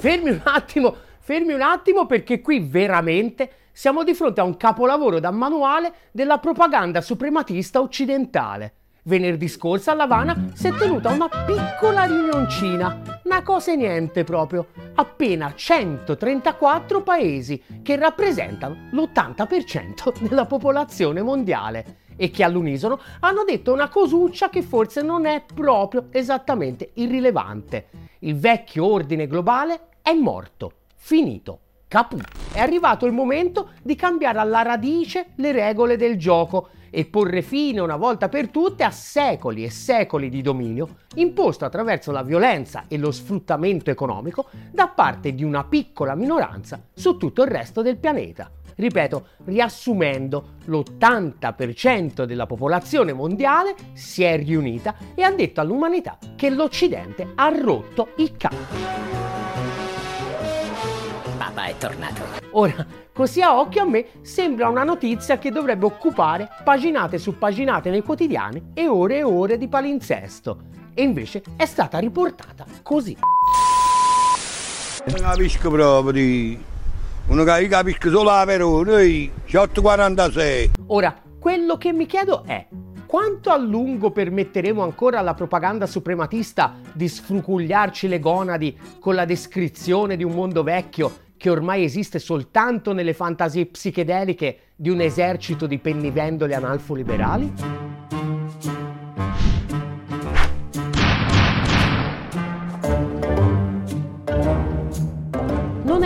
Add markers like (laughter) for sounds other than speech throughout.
fermi un attimo, fermi un attimo perché qui veramente siamo di fronte a un capolavoro da manuale della propaganda suprematista occidentale. Venerdì scorso a Lavana si è tenuta una piccola riunioncina, una cosa e niente proprio, appena 134 paesi che rappresentano l'80% della popolazione mondiale e che all'unisono hanno detto una cosuccia che forse non è proprio esattamente irrilevante. Il vecchio ordine globale è morto, finito. Caput. È arrivato il momento di cambiare alla radice le regole del gioco e porre fine una volta per tutte a secoli e secoli di dominio imposto attraverso la violenza e lo sfruttamento economico da parte di una piccola minoranza su tutto il resto del pianeta. Ripeto, riassumendo, l'80% della popolazione mondiale si è riunita e ha detto all'umanità che l'Occidente ha rotto i campi. Papà è tornato. Ora, così a occhio a me sembra una notizia che dovrebbe occupare paginate su paginate nei quotidiani e ore e ore di palinsesto. E invece è stata riportata così. Non capisco proprio. Uno che capisco solo la Verona, 846. Ora, quello che mi chiedo è quanto a lungo permetteremo ancora alla propaganda suprematista di sfrucugliarci le gonadi con la descrizione di un mondo vecchio che ormai esiste soltanto nelle fantasie psichedeliche di un esercito di pennivendoli analfo-liberali?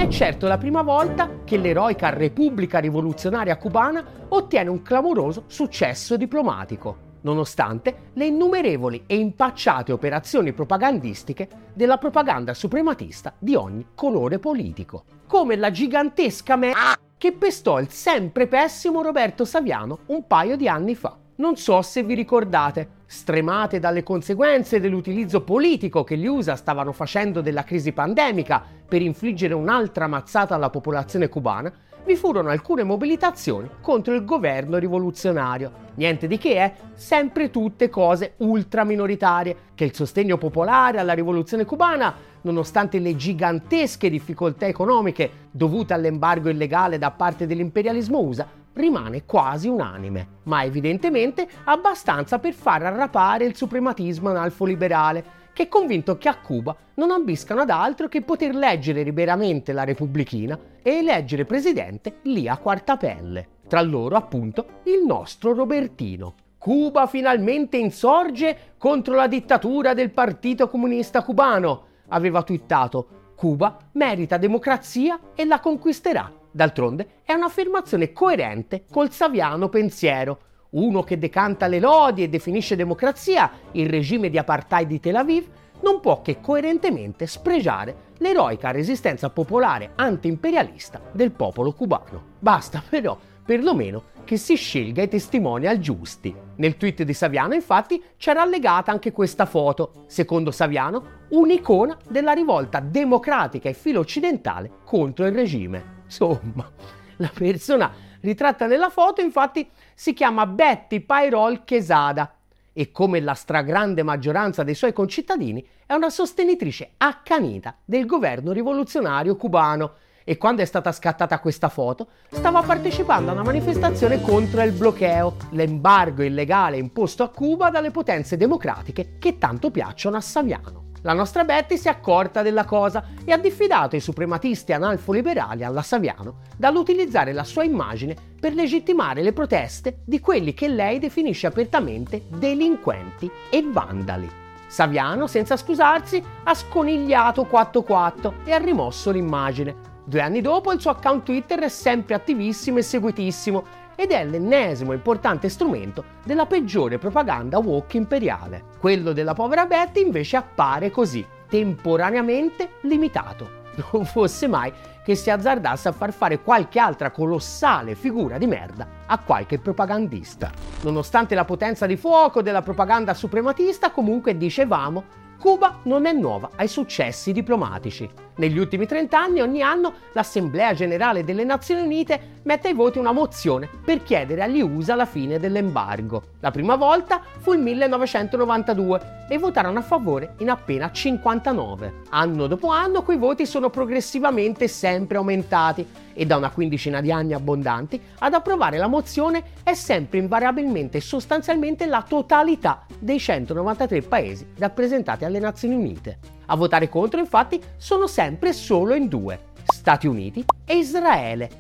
è certo la prima volta che l'eroica Repubblica Rivoluzionaria Cubana ottiene un clamoroso successo diplomatico, nonostante le innumerevoli e impacciate operazioni propagandistiche della propaganda suprematista di ogni colore politico, come la gigantesca me che pestò il sempre pessimo Roberto Saviano un paio di anni fa. Non so se vi ricordate, stremate dalle conseguenze dell'utilizzo politico che gli USA stavano facendo della crisi pandemica per infliggere un'altra mazzata alla popolazione cubana, vi furono alcune mobilitazioni contro il governo rivoluzionario. Niente di che, eh? sempre tutte cose ultra minoritarie, che il sostegno popolare alla rivoluzione cubana, nonostante le gigantesche difficoltà economiche dovute all'embargo illegale da parte dell'imperialismo USA, rimane quasi unanime, ma evidentemente abbastanza per far arrapare il suprematismo analfo-liberale, che è convinto che a Cuba non ambiscano ad altro che poter leggere liberamente la Repubblichina e eleggere presidente lì a quarta pelle. Tra loro, appunto, il nostro Robertino. Cuba finalmente insorge contro la dittatura del Partito Comunista Cubano, aveva twittato. Cuba merita democrazia e la conquisterà D'altronde è un'affermazione coerente col saviano pensiero, uno che decanta le lodi e definisce democrazia il regime di apartheid di Tel Aviv, non può che coerentemente spregiare l'eroica resistenza popolare anti-imperialista del popolo cubano. Basta (laughs) però, perlomeno, che si scelga i testimonial giusti. Nel tweet di Saviano, infatti, c'era allegata anche questa foto, secondo Saviano, un'icona della rivolta democratica e filo-occidentale contro il regime. Insomma, la persona ritratta nella foto infatti si chiama Betty Pairol Quesada e come la stragrande maggioranza dei suoi concittadini è una sostenitrice accanita del governo rivoluzionario cubano e quando è stata scattata questa foto stava partecipando a una manifestazione contro il bloqueo, l'embargo illegale imposto a Cuba dalle potenze democratiche che tanto piacciono a Saviano. La nostra Betty si è accorta della cosa e ha diffidato i suprematisti analfo-liberali alla Saviano dall'utilizzare la sua immagine per legittimare le proteste di quelli che lei definisce apertamente delinquenti e vandali. Saviano, senza scusarsi, ha sconigliato 4-4 e ha rimosso l'immagine. Due anni dopo il suo account Twitter è sempre attivissimo e seguitissimo ed è l'ennesimo importante strumento della peggiore propaganda woke imperiale. Quello della povera Betty invece appare così, temporaneamente limitato. (laughs) Non fosse mai che si azzardasse a far fare qualche altra colossale figura di merda a qualche propagandista. Nonostante la potenza di fuoco della propaganda suprematista, comunque dicevamo, Cuba non è nuova ai successi diplomatici. Negli ultimi 30 anni ogni anno l'Assemblea generale delle Nazioni Unite mette ai voti una mozione per chiedere agli USA la fine dell'embargo. La prima volta fu il 1992 e votarono a favore in appena 59. Anno dopo anno quei voti sono progressivamente sempre aumentati e da una quindicina di anni abbondanti ad approvare la mozione è sempre invariabilmente e sostanzialmente la totalità dei 193 paesi rappresentati alle Nazioni Unite. A votare contro infatti sono sempre solo in due, Stati Uniti e Israele.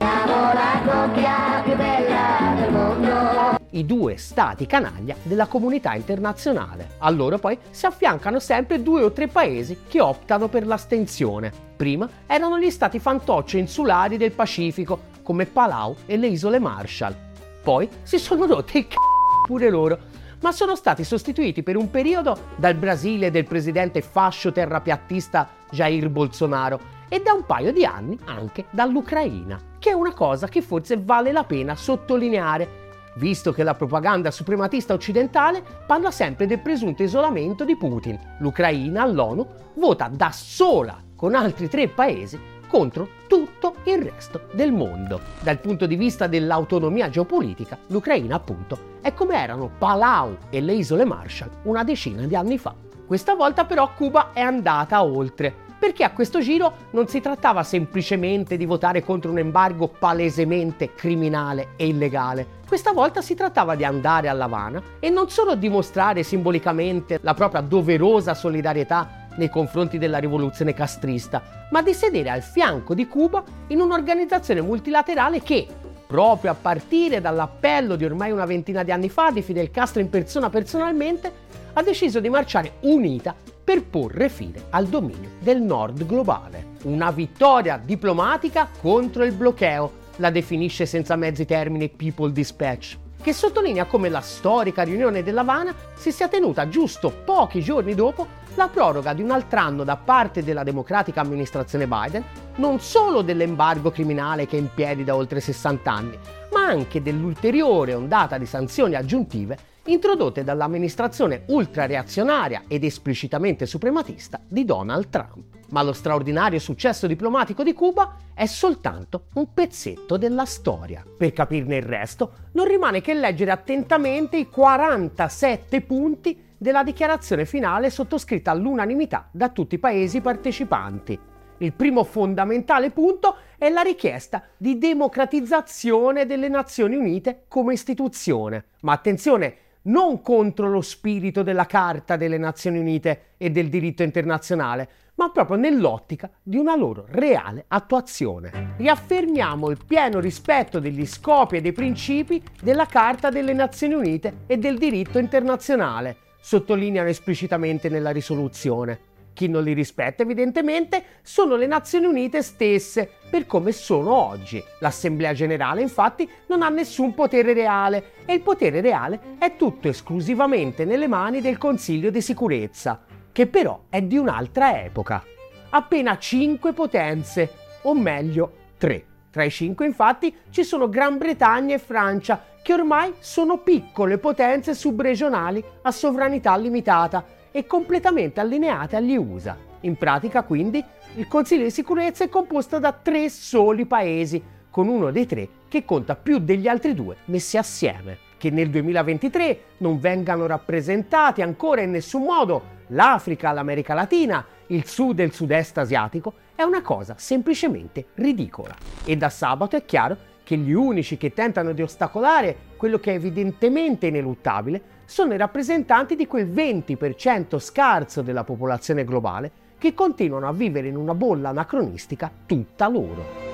I due stati canaglia della comunità internazionale. A loro poi si affiancano sempre due o tre paesi che optano per l'astensione. Prima erano gli stati fantoccio insulari del Pacifico, come Palau e le isole Marshall. Poi si sono rotti il c***o pure loro ma sono stati sostituiti per un periodo dal Brasile del presidente fascio terrapiattista Jair Bolsonaro e da un paio di anni anche dall'Ucraina, che è una cosa che forse vale la pena sottolineare, visto che la propaganda suprematista occidentale parla sempre del presunto isolamento di Putin. L'Ucraina all'ONU vota da sola con altri tre paesi contro tutto il resto del mondo. Dal punto di vista dell'autonomia geopolitica, l'Ucraina appunto è come erano Palau e le isole Marshall una decina di anni fa. Questa volta però Cuba è andata oltre, perché a questo giro non si trattava semplicemente di votare contro un embargo palesemente criminale e illegale. Questa volta si trattava di andare a Havana e non solo dimostrare simbolicamente la propria doverosa solidarietà nei confronti della rivoluzione castrista, ma di sedere al fianco di Cuba in un'organizzazione multilaterale che, proprio a partire dall'appello di ormai una ventina di anni fa di Fidel Castro in persona personalmente, ha deciso di marciare unita per porre fine al dominio del nord globale. Una vittoria diplomatica contro il bloqueo, la definisce senza mezzi termini People Dispatch che sottolinea come la storica riunione dell'Havana si sia tenuta giusto pochi giorni dopo la proroga di un altro anno da parte della democratica amministrazione Biden non solo dell'embargo criminale che è in piedi da oltre 60 anni, ma anche dell'ulteriore ondata di sanzioni aggiuntive introdotte dall'amministrazione ultrareazionaria ed esplicitamente suprematista di Donald Trump ma lo straordinario successo diplomatico di Cuba è soltanto un pezzetto della storia. Per capirne il resto, non rimane che leggere attentamente i 47 punti della dichiarazione finale sottoscritta all'unanimità da tutti i paesi partecipanti. Il primo fondamentale punto è la richiesta di democratizzazione delle Nazioni Unite come istituzione. Ma attenzione, non contro lo spirito della Carta delle Nazioni Unite e del diritto internazionale, ma proprio nell'ottica di una loro reale attuazione. Riaffermiamo il pieno rispetto degli scopi e dei principi della Carta delle Nazioni Unite e del diritto internazionale, sottolineano esplicitamente nella risoluzione. Chi non li rispetta evidentemente sono le Nazioni Unite stesse, per come sono oggi. L'Assemblea generale infatti non ha nessun potere reale e il potere reale è tutto esclusivamente nelle mani del Consiglio di sicurezza che però è di un'altra epoca. Appena cinque potenze, o meglio tre. Tra i cinque infatti ci sono Gran Bretagna e Francia, che ormai sono piccole potenze subregionali a sovranità limitata e completamente allineate agli USA. In pratica quindi il Consiglio di sicurezza è composto da tre soli paesi, con uno dei tre che conta più degli altri due messi assieme. Che nel 2023 non vengano rappresentati ancora in nessun modo l'Africa, l'America Latina, il sud e il sud-est asiatico è una cosa semplicemente ridicola. E da sabato è chiaro che gli unici che tentano di ostacolare quello che è evidentemente ineluttabile sono i rappresentanti di quel 20% scarso della popolazione globale che continuano a vivere in una bolla anacronistica tutta loro.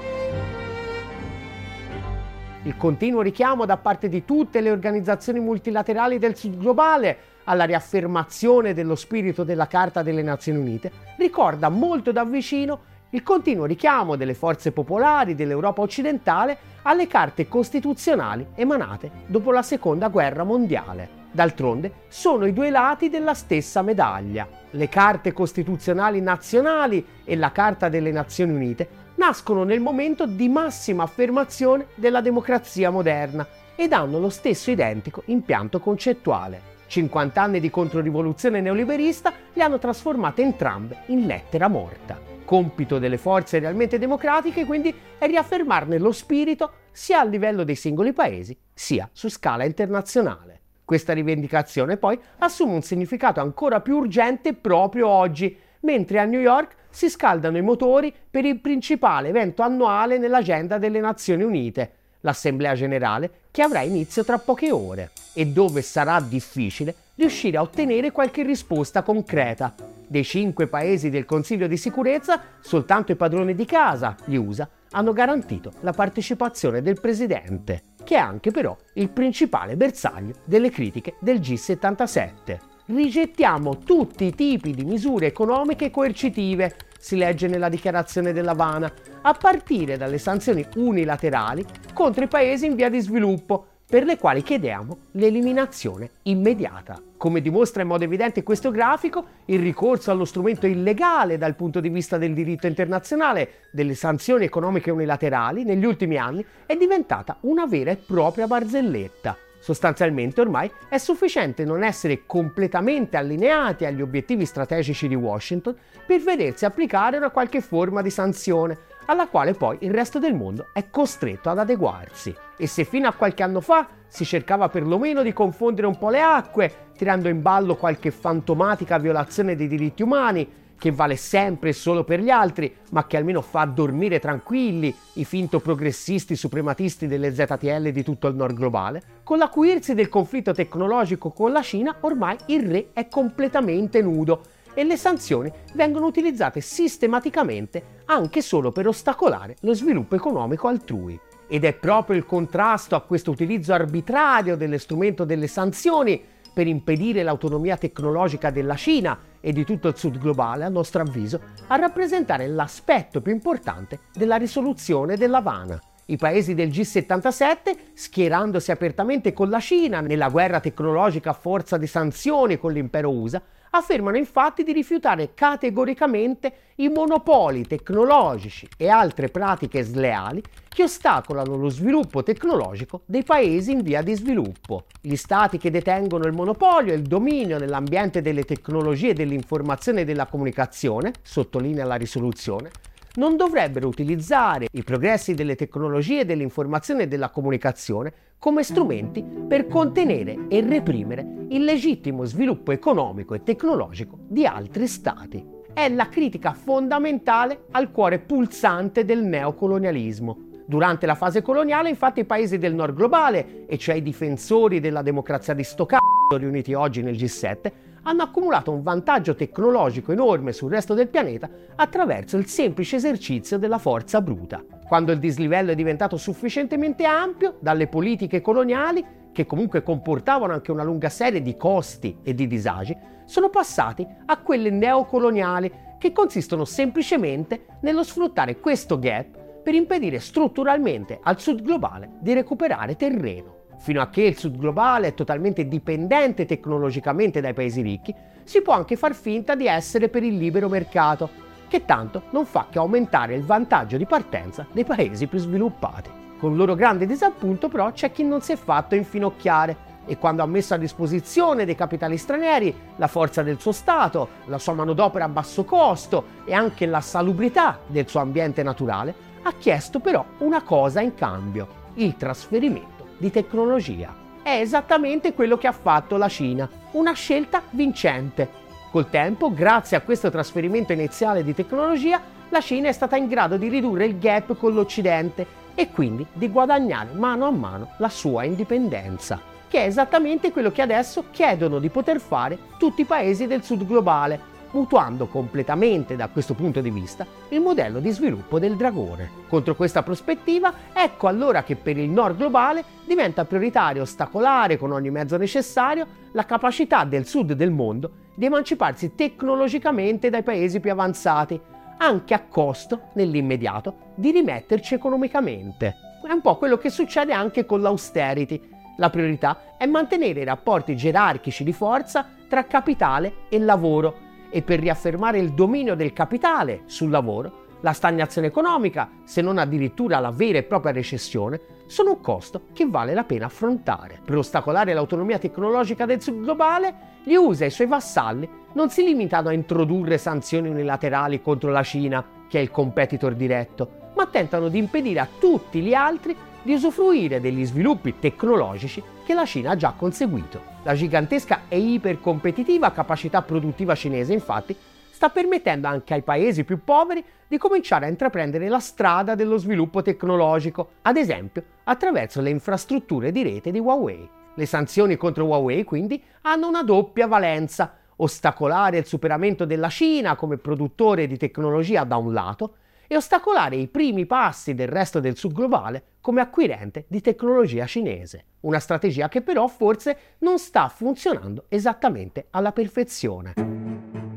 Il continuo richiamo da parte di tutte le organizzazioni multilaterali del sud globale alla riaffermazione dello spirito della Carta delle Nazioni Unite, ricorda molto da vicino il continuo richiamo delle forze popolari dell'Europa occidentale alle carte costituzionali emanate dopo la Seconda Guerra Mondiale. D'altronde sono i due lati della stessa medaglia. Le carte costituzionali nazionali e la Carta delle Nazioni Unite nascono nel momento di massima affermazione della democrazia moderna ed hanno lo stesso identico impianto concettuale. 50 anni di controrivoluzione neoliberista le hanno trasformate entrambe in lettera morta. Compito delle forze realmente democratiche quindi è riaffermarne lo spirito sia a livello dei singoli paesi sia su scala internazionale. Questa rivendicazione poi assume un significato ancora più urgente proprio oggi, mentre a New York si scaldano i motori per il principale evento annuale nell'agenda delle Nazioni Unite, l'Assemblea Generale, che avrà inizio tra poche ore e dove sarà difficile riuscire a ottenere qualche risposta concreta. Dei cinque paesi del Consiglio di sicurezza, soltanto i padroni di casa, gli USA, hanno garantito la partecipazione del Presidente, che è anche però il principale bersaglio delle critiche del G77. Rigettiamo tutti i tipi di misure economiche coercitive, si legge nella dichiarazione dell'Havana, a partire dalle sanzioni unilaterali contro i paesi in via di sviluppo, per le quali chiediamo l'eliminazione immediata. Come dimostra in modo evidente questo grafico, il ricorso allo strumento illegale dal punto di vista del diritto internazionale delle sanzioni economiche unilaterali negli ultimi anni è diventata una vera e propria barzelletta. Sostanzialmente ormai è sufficiente non essere completamente allineati agli obiettivi strategici di Washington per vedersi applicare una qualche forma di sanzione, alla quale poi il resto del mondo è costretto ad adeguarsi. E se fino a qualche anno fa si cercava perlomeno di confondere un po' le acque, tirando in ballo qualche fantomatica violazione dei diritti umani, che vale sempre e solo per gli altri, ma che almeno fa dormire tranquilli i finto progressisti suprematisti delle ZTL di tutto il nord globale, con l'acuirsi del conflitto tecnologico con la Cina ormai il re è completamente nudo e le sanzioni vengono utilizzate sistematicamente anche solo per ostacolare lo sviluppo economico altrui. Ed è proprio il contrasto a questo utilizzo arbitrario dello strumento delle sanzioni per impedire l'autonomia tecnologica della Cina e di tutto il sud globale, a nostro avviso, a rappresentare l'aspetto più importante della risoluzione dell'Havana. I paesi del G77, schierandosi apertamente con la Cina nella guerra tecnologica a forza di sanzioni con l'impero USA, affermano infatti di rifiutare categoricamente i monopoli tecnologici e altre pratiche sleali che ostacolano lo sviluppo tecnologico dei paesi in via di sviluppo. Gli stati che detengono il monopolio e il dominio nell'ambiente delle tecnologie dell'informazione e della comunicazione, sottolinea la risoluzione, non dovrebbero utilizzare i progressi delle tecnologie dell'informazione e della comunicazione come strumenti per contenere e reprimere il legittimo sviluppo economico e tecnologico di altri stati. È la critica fondamentale al cuore pulsante del neocolonialismo. Durante la fase coloniale, infatti, i paesi del nord globale, e cioè i difensori della democrazia di sto riuniti oggi nel G7, hanno accumulato un vantaggio tecnologico enorme sul resto del pianeta attraverso il semplice esercizio della forza bruta. Quando il dislivello è diventato sufficientemente ampio, dalle politiche coloniali, che comunque comportavano anche una lunga serie di costi e di disagi, sono passati a quelle neocoloniali, che consistono semplicemente nello sfruttare questo gap per impedire strutturalmente al sud globale di recuperare terreno. Fino a che il sud globale è totalmente dipendente tecnologicamente dai paesi ricchi, si può anche far finta di essere per il libero mercato, che tanto non fa che aumentare il vantaggio di partenza dei paesi più sviluppati. Con il loro grande disappunto però c'è chi non si è fatto infinocchiare e quando ha messo a disposizione dei capitali stranieri la forza del suo Stato, la sua manodopera a basso costo e anche la salubrità del suo ambiente naturale, ha chiesto però una cosa in cambio, il trasferimento di tecnologia. È esattamente quello che ha fatto la Cina, una scelta vincente. Col tempo, grazie a questo trasferimento iniziale di tecnologia, la Cina è stata in grado di ridurre il gap con l'Occidente e quindi di guadagnare mano a mano la sua indipendenza, che è esattamente quello che adesso chiedono di poter fare tutti i paesi del sud globale, mutuando completamente da questo punto di vista il modello di sviluppo del dragone. Contro questa prospettiva, ecco allora che per il nord globale diventa prioritario ostacolare con ogni mezzo necessario la capacità del sud del mondo di emanciparsi tecnologicamente dai paesi più avanzati, anche a costo, nell'immediato, di rimetterci economicamente. È un po' quello che succede anche con l'austerity. La priorità è mantenere i rapporti gerarchici di forza tra capitale e lavoro e per riaffermare il dominio del capitale sul lavoro, la stagnazione economica, se non addirittura la vera e propria recessione, sono un costo che vale la pena affrontare. Per ostacolare l'autonomia tecnologica del sud globale, gli USA e i suoi vassalli non si limitano a introdurre sanzioni unilaterali contro la Cina, che è il competitor diretto, ma tentano di impedire a tutti gli altri di usufruire degli sviluppi tecnologici che la Cina ha già conseguito. La gigantesca e ipercompetitiva capacità produttiva cinese, infatti, sta permettendo anche ai paesi più poveri di cominciare a intraprendere la strada dello sviluppo tecnologico, ad esempio attraverso le infrastrutture di rete di Huawei. Le sanzioni contro Huawei quindi hanno una doppia valenza, ostacolare il superamento della Cina come produttore di tecnologia da un lato e ostacolare i primi passi del resto del sud globale come acquirente di tecnologia cinese. Una strategia che però forse non sta funzionando esattamente alla perfezione.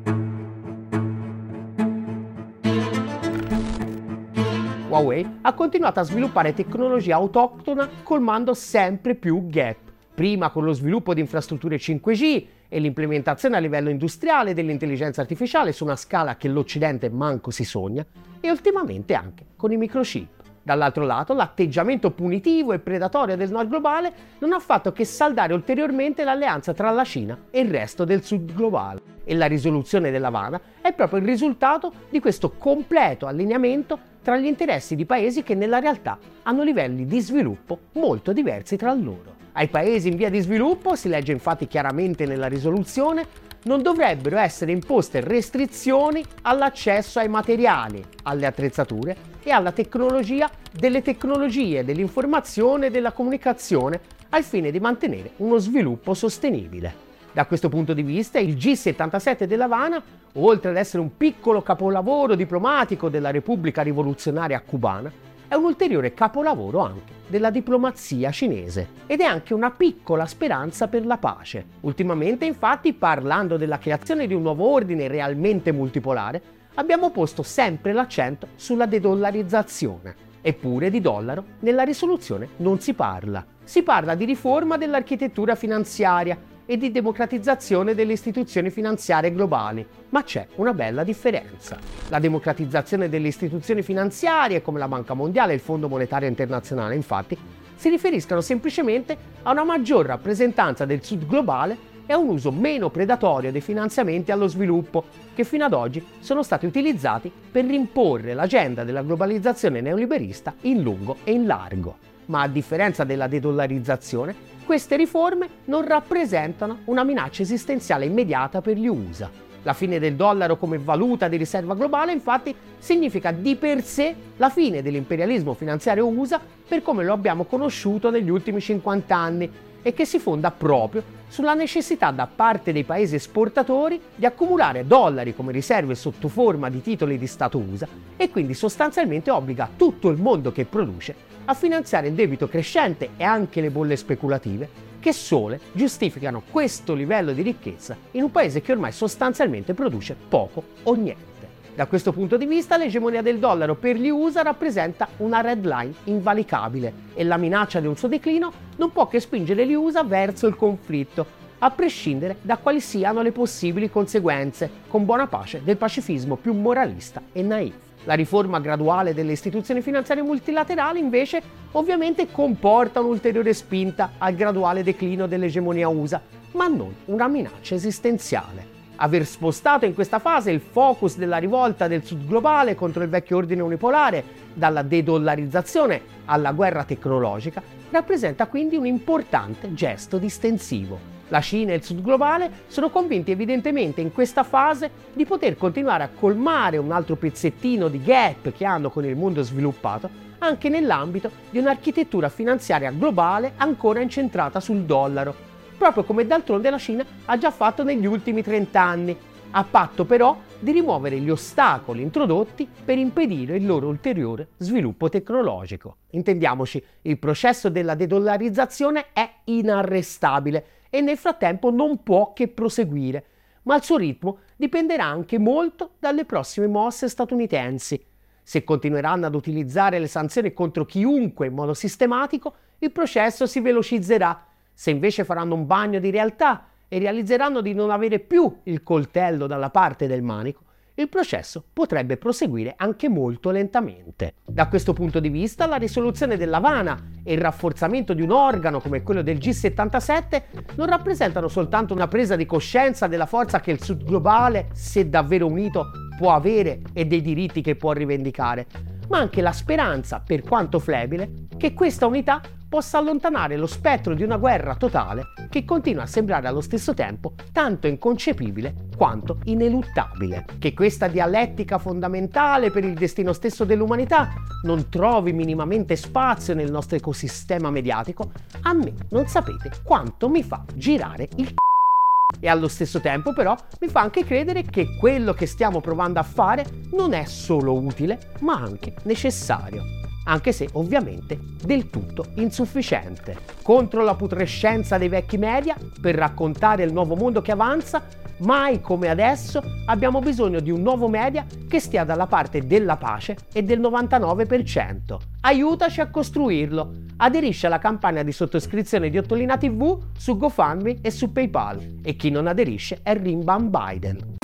Huawei ha continuato a sviluppare tecnologia autoctona colmando sempre più gap, prima con lo sviluppo di infrastrutture 5G e l'implementazione a livello industriale dell'intelligenza artificiale su una scala che l'Occidente manco si sogna, e ultimamente anche con i microchip. Dall'altro lato, l'atteggiamento punitivo e predatorio del nord globale non ha fatto che saldare ulteriormente l'alleanza tra la Cina e il resto del sud globale. E la risoluzione dell'Havana è proprio il risultato di questo completo allineamento tra gli interessi di paesi che nella realtà hanno livelli di sviluppo molto diversi tra loro. Ai paesi in via di sviluppo, si legge infatti chiaramente nella risoluzione, non dovrebbero essere imposte restrizioni all'accesso ai materiali, alle attrezzature e alla tecnologia delle tecnologie dell'informazione e della comunicazione al fine di mantenere uno sviluppo sostenibile. Da questo punto di vista, il G77 dell'Havana, oltre ad essere un piccolo capolavoro diplomatico della Repubblica Rivoluzionaria Cubana, è un ulteriore capolavoro anche della diplomazia cinese ed è anche una piccola speranza per la pace. Ultimamente, infatti, parlando della creazione di un nuovo ordine realmente multipolare, abbiamo posto sempre l'accento sulla dedollarizzazione. Eppure di dollaro nella risoluzione non si parla. Si parla di riforma dell'architettura finanziaria, e di democratizzazione delle istituzioni finanziarie globali, ma c'è una bella differenza. La democratizzazione delle istituzioni finanziarie come la Banca Mondiale e il Fondo Monetario Internazionale, infatti, si riferiscono semplicemente a una maggior rappresentanza del sud globale e a un uso meno predatorio dei finanziamenti allo sviluppo, che fino ad oggi sono stati utilizzati per rimporre l'agenda della globalizzazione neoliberista in lungo e in largo. Ma a differenza della dedollarizzazione, queste riforme non rappresentano una minaccia esistenziale immediata per gli USA. La fine del dollaro come valuta di riserva globale infatti significa di per sé la fine dell'imperialismo finanziario USA per come lo abbiamo conosciuto negli ultimi 50 anni e che si fonda proprio sulla necessità da parte dei paesi esportatori di accumulare dollari come riserve sotto forma di titoli di Stato USA e quindi sostanzialmente obbliga tutto il mondo che produce a finanziare il debito crescente e anche le bolle speculative che sole giustificano questo livello di ricchezza in un paese che ormai sostanzialmente produce poco o niente. Da questo punto di vista l'egemonia del dollaro per gli USA rappresenta una red line invalicabile e la minaccia di un suo declino non può che spingere gli USA verso il conflitto, a prescindere da quali siano le possibili conseguenze, con buona pace del pacifismo più moralista e naif. La riforma graduale delle istituzioni finanziarie multilaterali invece ovviamente comporta un'ulteriore spinta al graduale declino dell'egemonia USA, ma non una minaccia esistenziale. Aver spostato in questa fase il focus della rivolta del sud globale contro il vecchio ordine unipolare dalla dedollarizzazione alla guerra tecnologica rappresenta quindi un importante gesto distensivo. La Cina e il sud globale sono convinti evidentemente in questa fase di poter continuare a colmare un altro pezzettino di gap che hanno con il mondo sviluppato anche nell'ambito di un'architettura finanziaria globale ancora incentrata sul dollaro, proprio come d'altronde la Cina ha già fatto negli ultimi 30 anni, a patto però di rimuovere gli ostacoli introdotti per impedire il loro ulteriore sviluppo tecnologico. Intendiamoci, il processo della dedollarizzazione è inarrestabile e nel frattempo non può che proseguire, ma il suo ritmo dipenderà anche molto dalle prossime mosse statunitensi. Se continueranno ad utilizzare le sanzioni contro chiunque in modo sistematico, il processo si velocizzerà. Se invece faranno un bagno di realtà e realizzeranno di non avere più il coltello dalla parte del manico, il processo potrebbe proseguire anche molto lentamente. Da questo punto di vista, la risoluzione dell'Havana e il rafforzamento di un organo come quello del G77 non rappresentano soltanto una presa di coscienza della forza che il Sud globale, se davvero unito, può avere e dei diritti che può rivendicare, ma anche la speranza, per quanto flebile, che questa unità possa allontanare lo spettro di una guerra totale che continua a sembrare allo stesso tempo tanto inconcepibile quanto ineluttabile. Che questa dialettica fondamentale per il destino stesso dell'umanità non trovi minimamente spazio nel nostro ecosistema mediatico, a me non sapete quanto mi fa girare il c***o e allo stesso tempo però mi fa anche credere che quello che stiamo provando a fare non è solo utile, ma anche necessario anche se ovviamente del tutto insufficiente. Contro la putrescenza dei vecchi media, per raccontare il nuovo mondo che avanza, mai come adesso abbiamo bisogno di un nuovo media che stia dalla parte della pace e del 99%. Aiutaci a costruirlo. Aderisci alla campagna di sottoscrizione di Ottolina TV su GoFundMe e su PayPal. E chi non aderisce è Rimban Biden.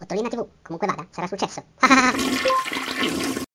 Ottolina TV, comunque vada, sarà successo. (laughs)